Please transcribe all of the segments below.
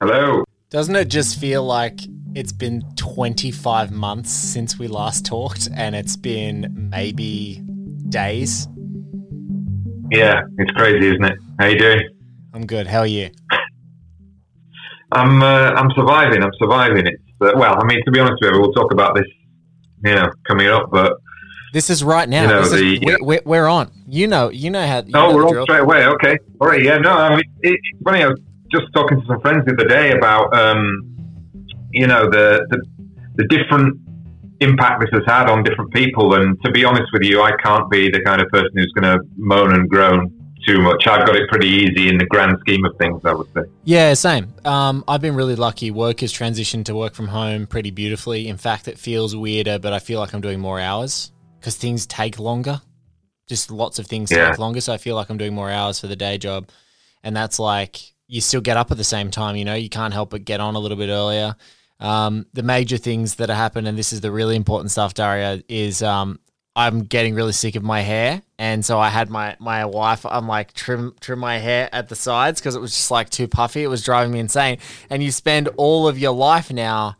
Hello. Doesn't it just feel like it's been 25 months since we last talked and it's been maybe days? Yeah, it's crazy, isn't it? How you doing? I'm good. How are you? I'm uh, I'm surviving. I'm surviving. It's uh, well, I mean, to be honest with you, we'll talk about this, you know, coming up. But This is right now. You know, This is- the- we're, we're, we're on. You know, you know how. You oh, know we're the on straight away. Okay, all right. Yeah, no, I mean, it, it's funny. I was just talking to some friends the other day about, um, you know, the, the the different impact this has had on different people. And to be honest with you, I can't be the kind of person who's going to moan and groan too much. I've got it pretty easy in the grand scheme of things. I would say. Yeah, same. Um, I've been really lucky. Work has transitioned to work from home pretty beautifully. In fact, it feels weirder, but I feel like I'm doing more hours because things take longer. Just lots of things Yeah. take longer. So I feel like I'm doing more hours for the day job. And that's like, you still get up at the same time, you know, you can't help but get on a little bit earlier. Um, the major things that have happened, and this is the really important stuff, Dario, is um, I'm getting really sick of my hair, and so I had my my wife. I'm like trim trim my hair at the sides because it was just like too puffy. It was driving me insane. And you spend all of your life now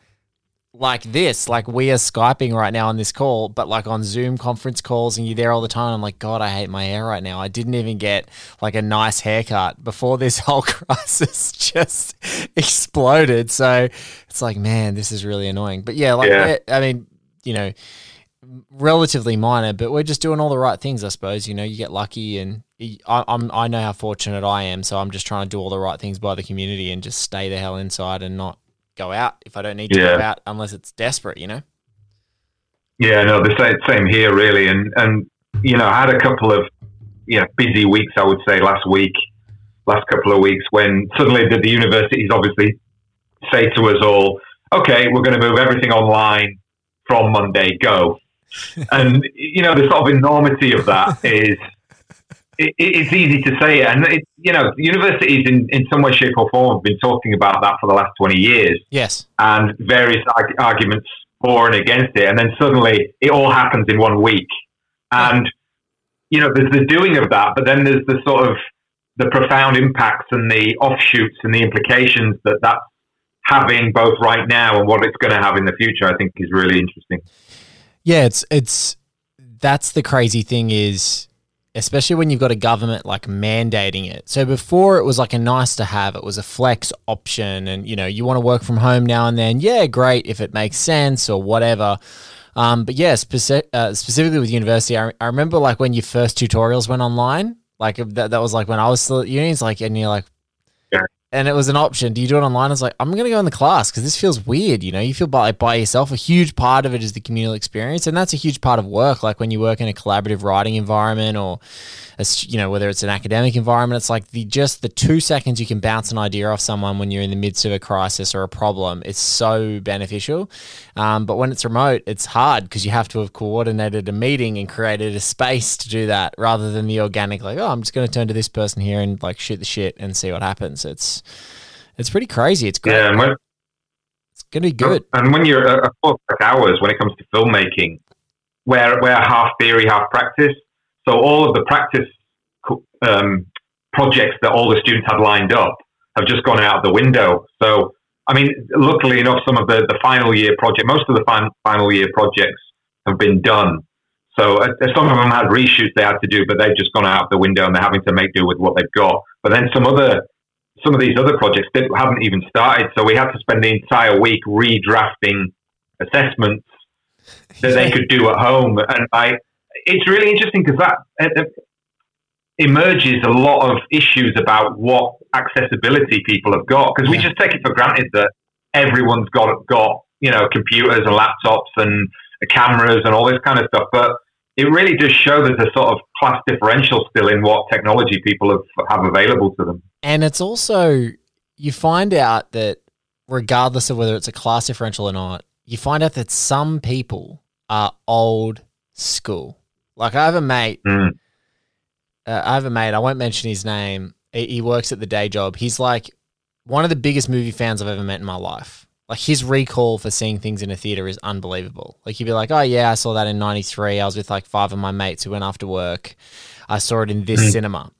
like this, like we are skyping right now on this call, but like on Zoom conference calls, and you're there all the time. I'm like, God, I hate my hair right now. I didn't even get like a nice haircut before this whole crisis just exploded. So it's like, man, this is really annoying. But yeah, like Yeah. I mean, you know, relatively minor, but we're just doing all the right things, I suppose. You know, you get lucky, and I, I'm I know how fortunate I am, so I'm just trying to do all the right things by the community and just stay the hell inside and not go out if I don't need to go out unless it's desperate. You know. Yeah, no, the same, same here, really. And and you know, I had a couple of you know busy weeks. I would say last week, last couple of weeks, when suddenly the, the universities obviously say to us all, "Okay, we're going to move everything online from Monday. Go." and you know, the sort of enormity of that is. It, it's easy to say, and it, you know, universities in, in some way, shape, or form have been talking about that for the last twenty years Yes. and various arg- arguments for and against it, and then suddenly it all happens in one week. And you know, there's the doing of that, but then there's the sort of the profound impacts and the offshoots and the implications that that's having both right now and what it's going to have in the future. I think is really interesting. Yeah, it's it's that's the crazy thing is especially when you've got a government like mandating it. So before it was like a nice to have, it was a flex option and you know, you want to work from home now and then. Yeah, great if it makes sense or whatever. Um, but yeah, uh, specifically with university, I, I remember like when your first tutorials went online, like that, that was like when I was still at uni. It's like, and you're like. And it was an option. Do you do it online? I was like, I'm gonna go in the class because this feels weird. You know, you feel by, like by yourself. A huge part of it is the communal experience, and that's a huge part of work. Like when you work in a collaborative writing environment, or a you know whether it's an academic environment, it's like the just the two seconds you can bounce an idea off someone when you're in the midst of a crisis or a problem. It's so beneficial. Um, but when it's remote, it's hard because you have to have coordinated a meeting and created a space to do that, rather than the organic like, oh, I'm just going to turn to this person here and like shoot the shit and see what happens. It's it's pretty crazy. It's great. Yeah, when, It's gonna be good. And when you're uh, of course like hours when it comes to filmmaking, where where half theory, half practice. So all of the practice um, projects that all the students had lined up have just gone out the window. So I mean, luckily enough, some of the, the final year project, most of the fin- final year projects have been done. So uh, some of them had reshoots they had to do, but they've just gone out the window and they're having to make do with what they've got. But then some other some of these other projects that haven't even started. So we had to spend the entire week redrafting assessments that they could do at home. And I, it's really interesting because that uh, emerges a lot of issues about what accessibility people have got because we just take it for granted that everyone's got got you know computers and laptops and cameras and all this kind of stuff, but it really does show there's a sort of class differential still in what technology people have, have available to them. And it's also you find out that regardless of whether it's a class differential or not, you find out that some people are old school. Like I have a mate, Mm. uh, I have a mate. I won't mention his name. He, he works at the day job. He's like one of the biggest movie fans I've ever met in my life. Like his recall for seeing things in a theater is unbelievable. Like he'd be like, "Oh yeah, I saw that in '93. I was with like five of my mates who went after work. I saw it in this Mhm. cinema."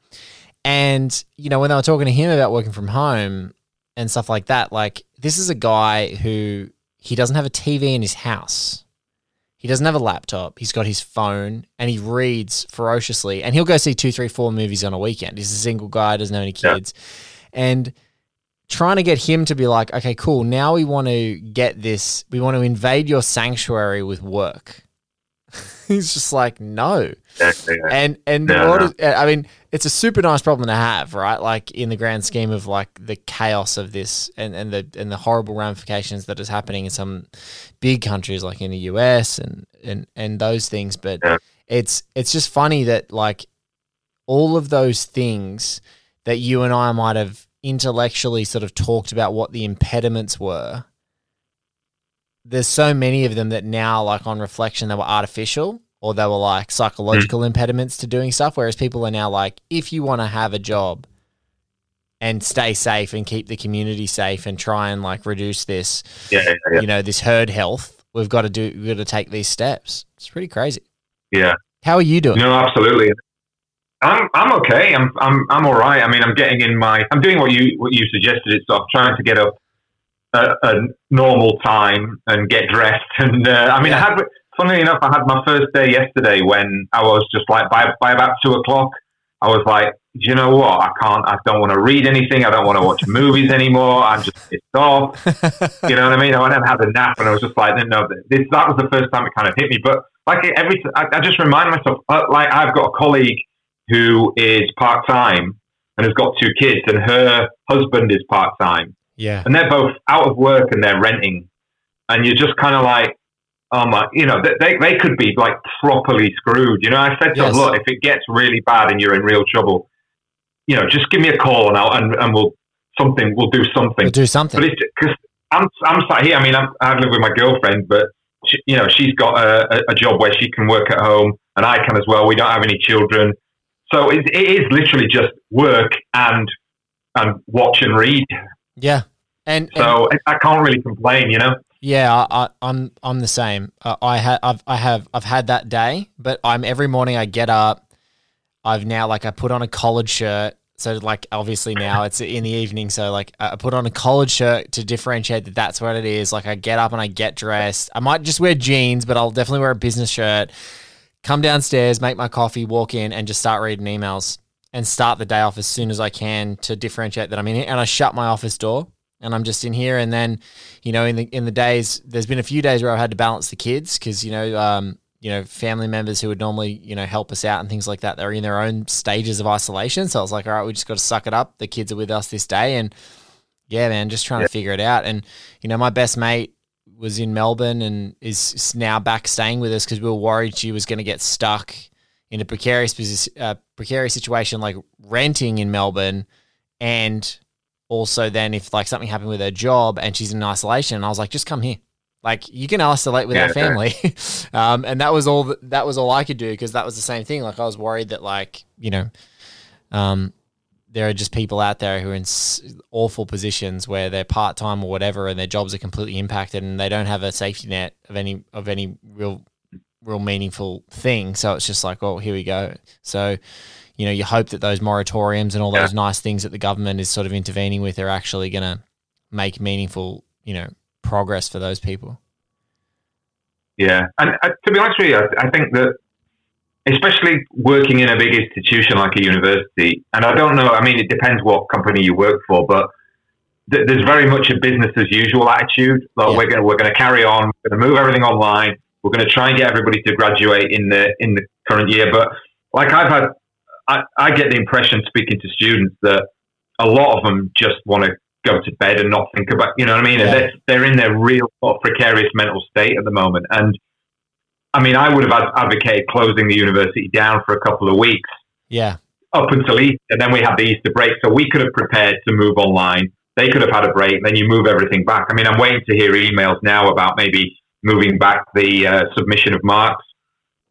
And you know, when they were talking to him about working from home, and stuff like that. Like this is a guy who he doesn't have a TV in his house. He doesn't have a laptop. He's got his phone and he reads ferociously. And he'll go see two, three, four movies on a weekend. He's a single guy, doesn't have any kids. Yeah. And trying to get him to be like, okay, cool. Now we want to get this. We want to invade your sanctuary with work. He's just like, no. Exactly. And and no, no. I mean, it's a super nice problem to have, right? Like in the grand scheme of like the chaos of this and, and the and the horrible ramifications that is happening in some big countries like in the US and and and those things. But yeah. it's it's just funny that like all of those things that you and I might have intellectually sort of talked about what the impediments were. There's so many of them that now, like on reflection, they were artificial or they were like psychological mm. impediments to doing stuff. Whereas people are now like, if you want to have a job and stay safe and keep the community safe and try and like reduce this, yeah, yeah, yeah. you know, this herd health, we've got to do, we've got to take these steps. It's pretty crazy. Yeah. How are you doing? No, absolutely. I'm I'm okay. I'm I'm I'm all right. I mean, I'm getting in my. I'm doing what you what you suggested. It's sort of trying to get up a, a normal time and get dressed. And uh, I mean, yeah. I had funnily enough, I had my first day yesterday when I was just like by by about two o'clock, I was like, you know what? I can't. I don't want to read anything. I don't want to watch movies anymore. I'm just pissed off. you know what I mean? I went and had a nap, and I was just like, no, this that was the first time it kind of hit me. But like every, I, I just remind myself, uh, like I've got a colleague who is part time and has got two kids, and her husband is part time. Yeah, and they're both out of work and they're renting, and you're just kind of like, oh my, you know, they they could be like properly screwed. You know, I said to yes. them, look, if it gets really bad and you're in real trouble, you know, just give me a call and I'll and, and we'll something we'll do something. We'll do something. But it's because I'm I'm sat here. I mean, I'm, I live with my girlfriend, but she, you know, she's got a, a job where she can work at home, and I can as well. We don't have any children. So it, it is literally just work and and watch and read. Yeah, and so and, I can't really complain, you know. Yeah, I, am I'm, I'm the same. Uh, I have I've I have I've had that day, but I'm every morning I get up. I've now like I put on a collared shirt. So like obviously now it's in the evening. So like I put on a collared shirt to differentiate that that's what it is. Like I get up and I get dressed. I might just wear jeans, but I'll definitely wear a business shirt come downstairs, make my coffee, walk in, and just start reading emails and start the day off as soon as I can to differentiate that I'm in here. And I shut my office door and I'm just in here. And then, you know, in the in the days, there's been a few days where I've had to balance the kids because you know, um, you know, family members who would normally you know help us out and things like that. They're in their own stages of isolation. So I was like, all right, we just got to suck it up. The kids are with us this day, and yeah, man, just trying yeah. to figure it out. And you know, my best mate was in Melbourne and is now back staying with us because we were worried she was going to get stuck in a precarious uh, precarious situation like renting in Melbourne and also then if like something happened with her job and she's in isolation I was like just come here. Like you can isolate with yeah, our family. Um, and that was all that, that was all I could do because that was the same thing. Like I was worried that like you know um, there are just people out there who are in awful positions where they're part time or whatever, and their jobs are completely impacted, and they don't have a safety net of any of any real real meaningful thing. So it's just like, oh, here we go. So, you know, you hope that those moratoriums and all those yeah. nice things that the government is sort of intervening with are actually going to make meaningful, you know, progress for those people. Yeah, and uh, to be honest with you, I, I think that especially working in a big institution like a university. And I don't know, I mean, it depends what company you work for, but th- there's very much a business as usual attitude. Like yeah. we're going we're going to carry on, we're going to move everything online. We're going to try and get everybody to graduate in the in the current year. But like I've had, I, I get the impression speaking to students that a lot of them just want to go to bed and not think about, you know what I mean? Yeah. And they're, they're in their real sort of precarious mental state at the moment. And I mean, I would have advocated closing the university down for a couple of weeks. Yeah. Up until Easter, and then we had the Easter break, so we could have prepared to move online. They could have had a break, and then you move everything back. I mean, I'm waiting to hear emails now about maybe moving back the uh, submission of marks.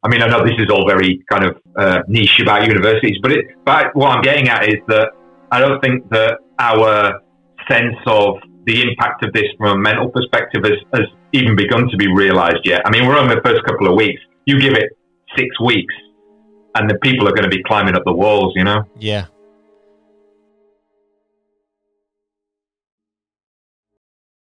I mean, I know this is all very kind of uh, niche about universities, but it, but what I'm getting at is that I don't think that our sense of the impact of this from a mental perspective has, has even begun to be realized yet. I mean, we're on the first couple of weeks. You give it six weeks, and the people are going to be climbing up the walls, you know? Yeah.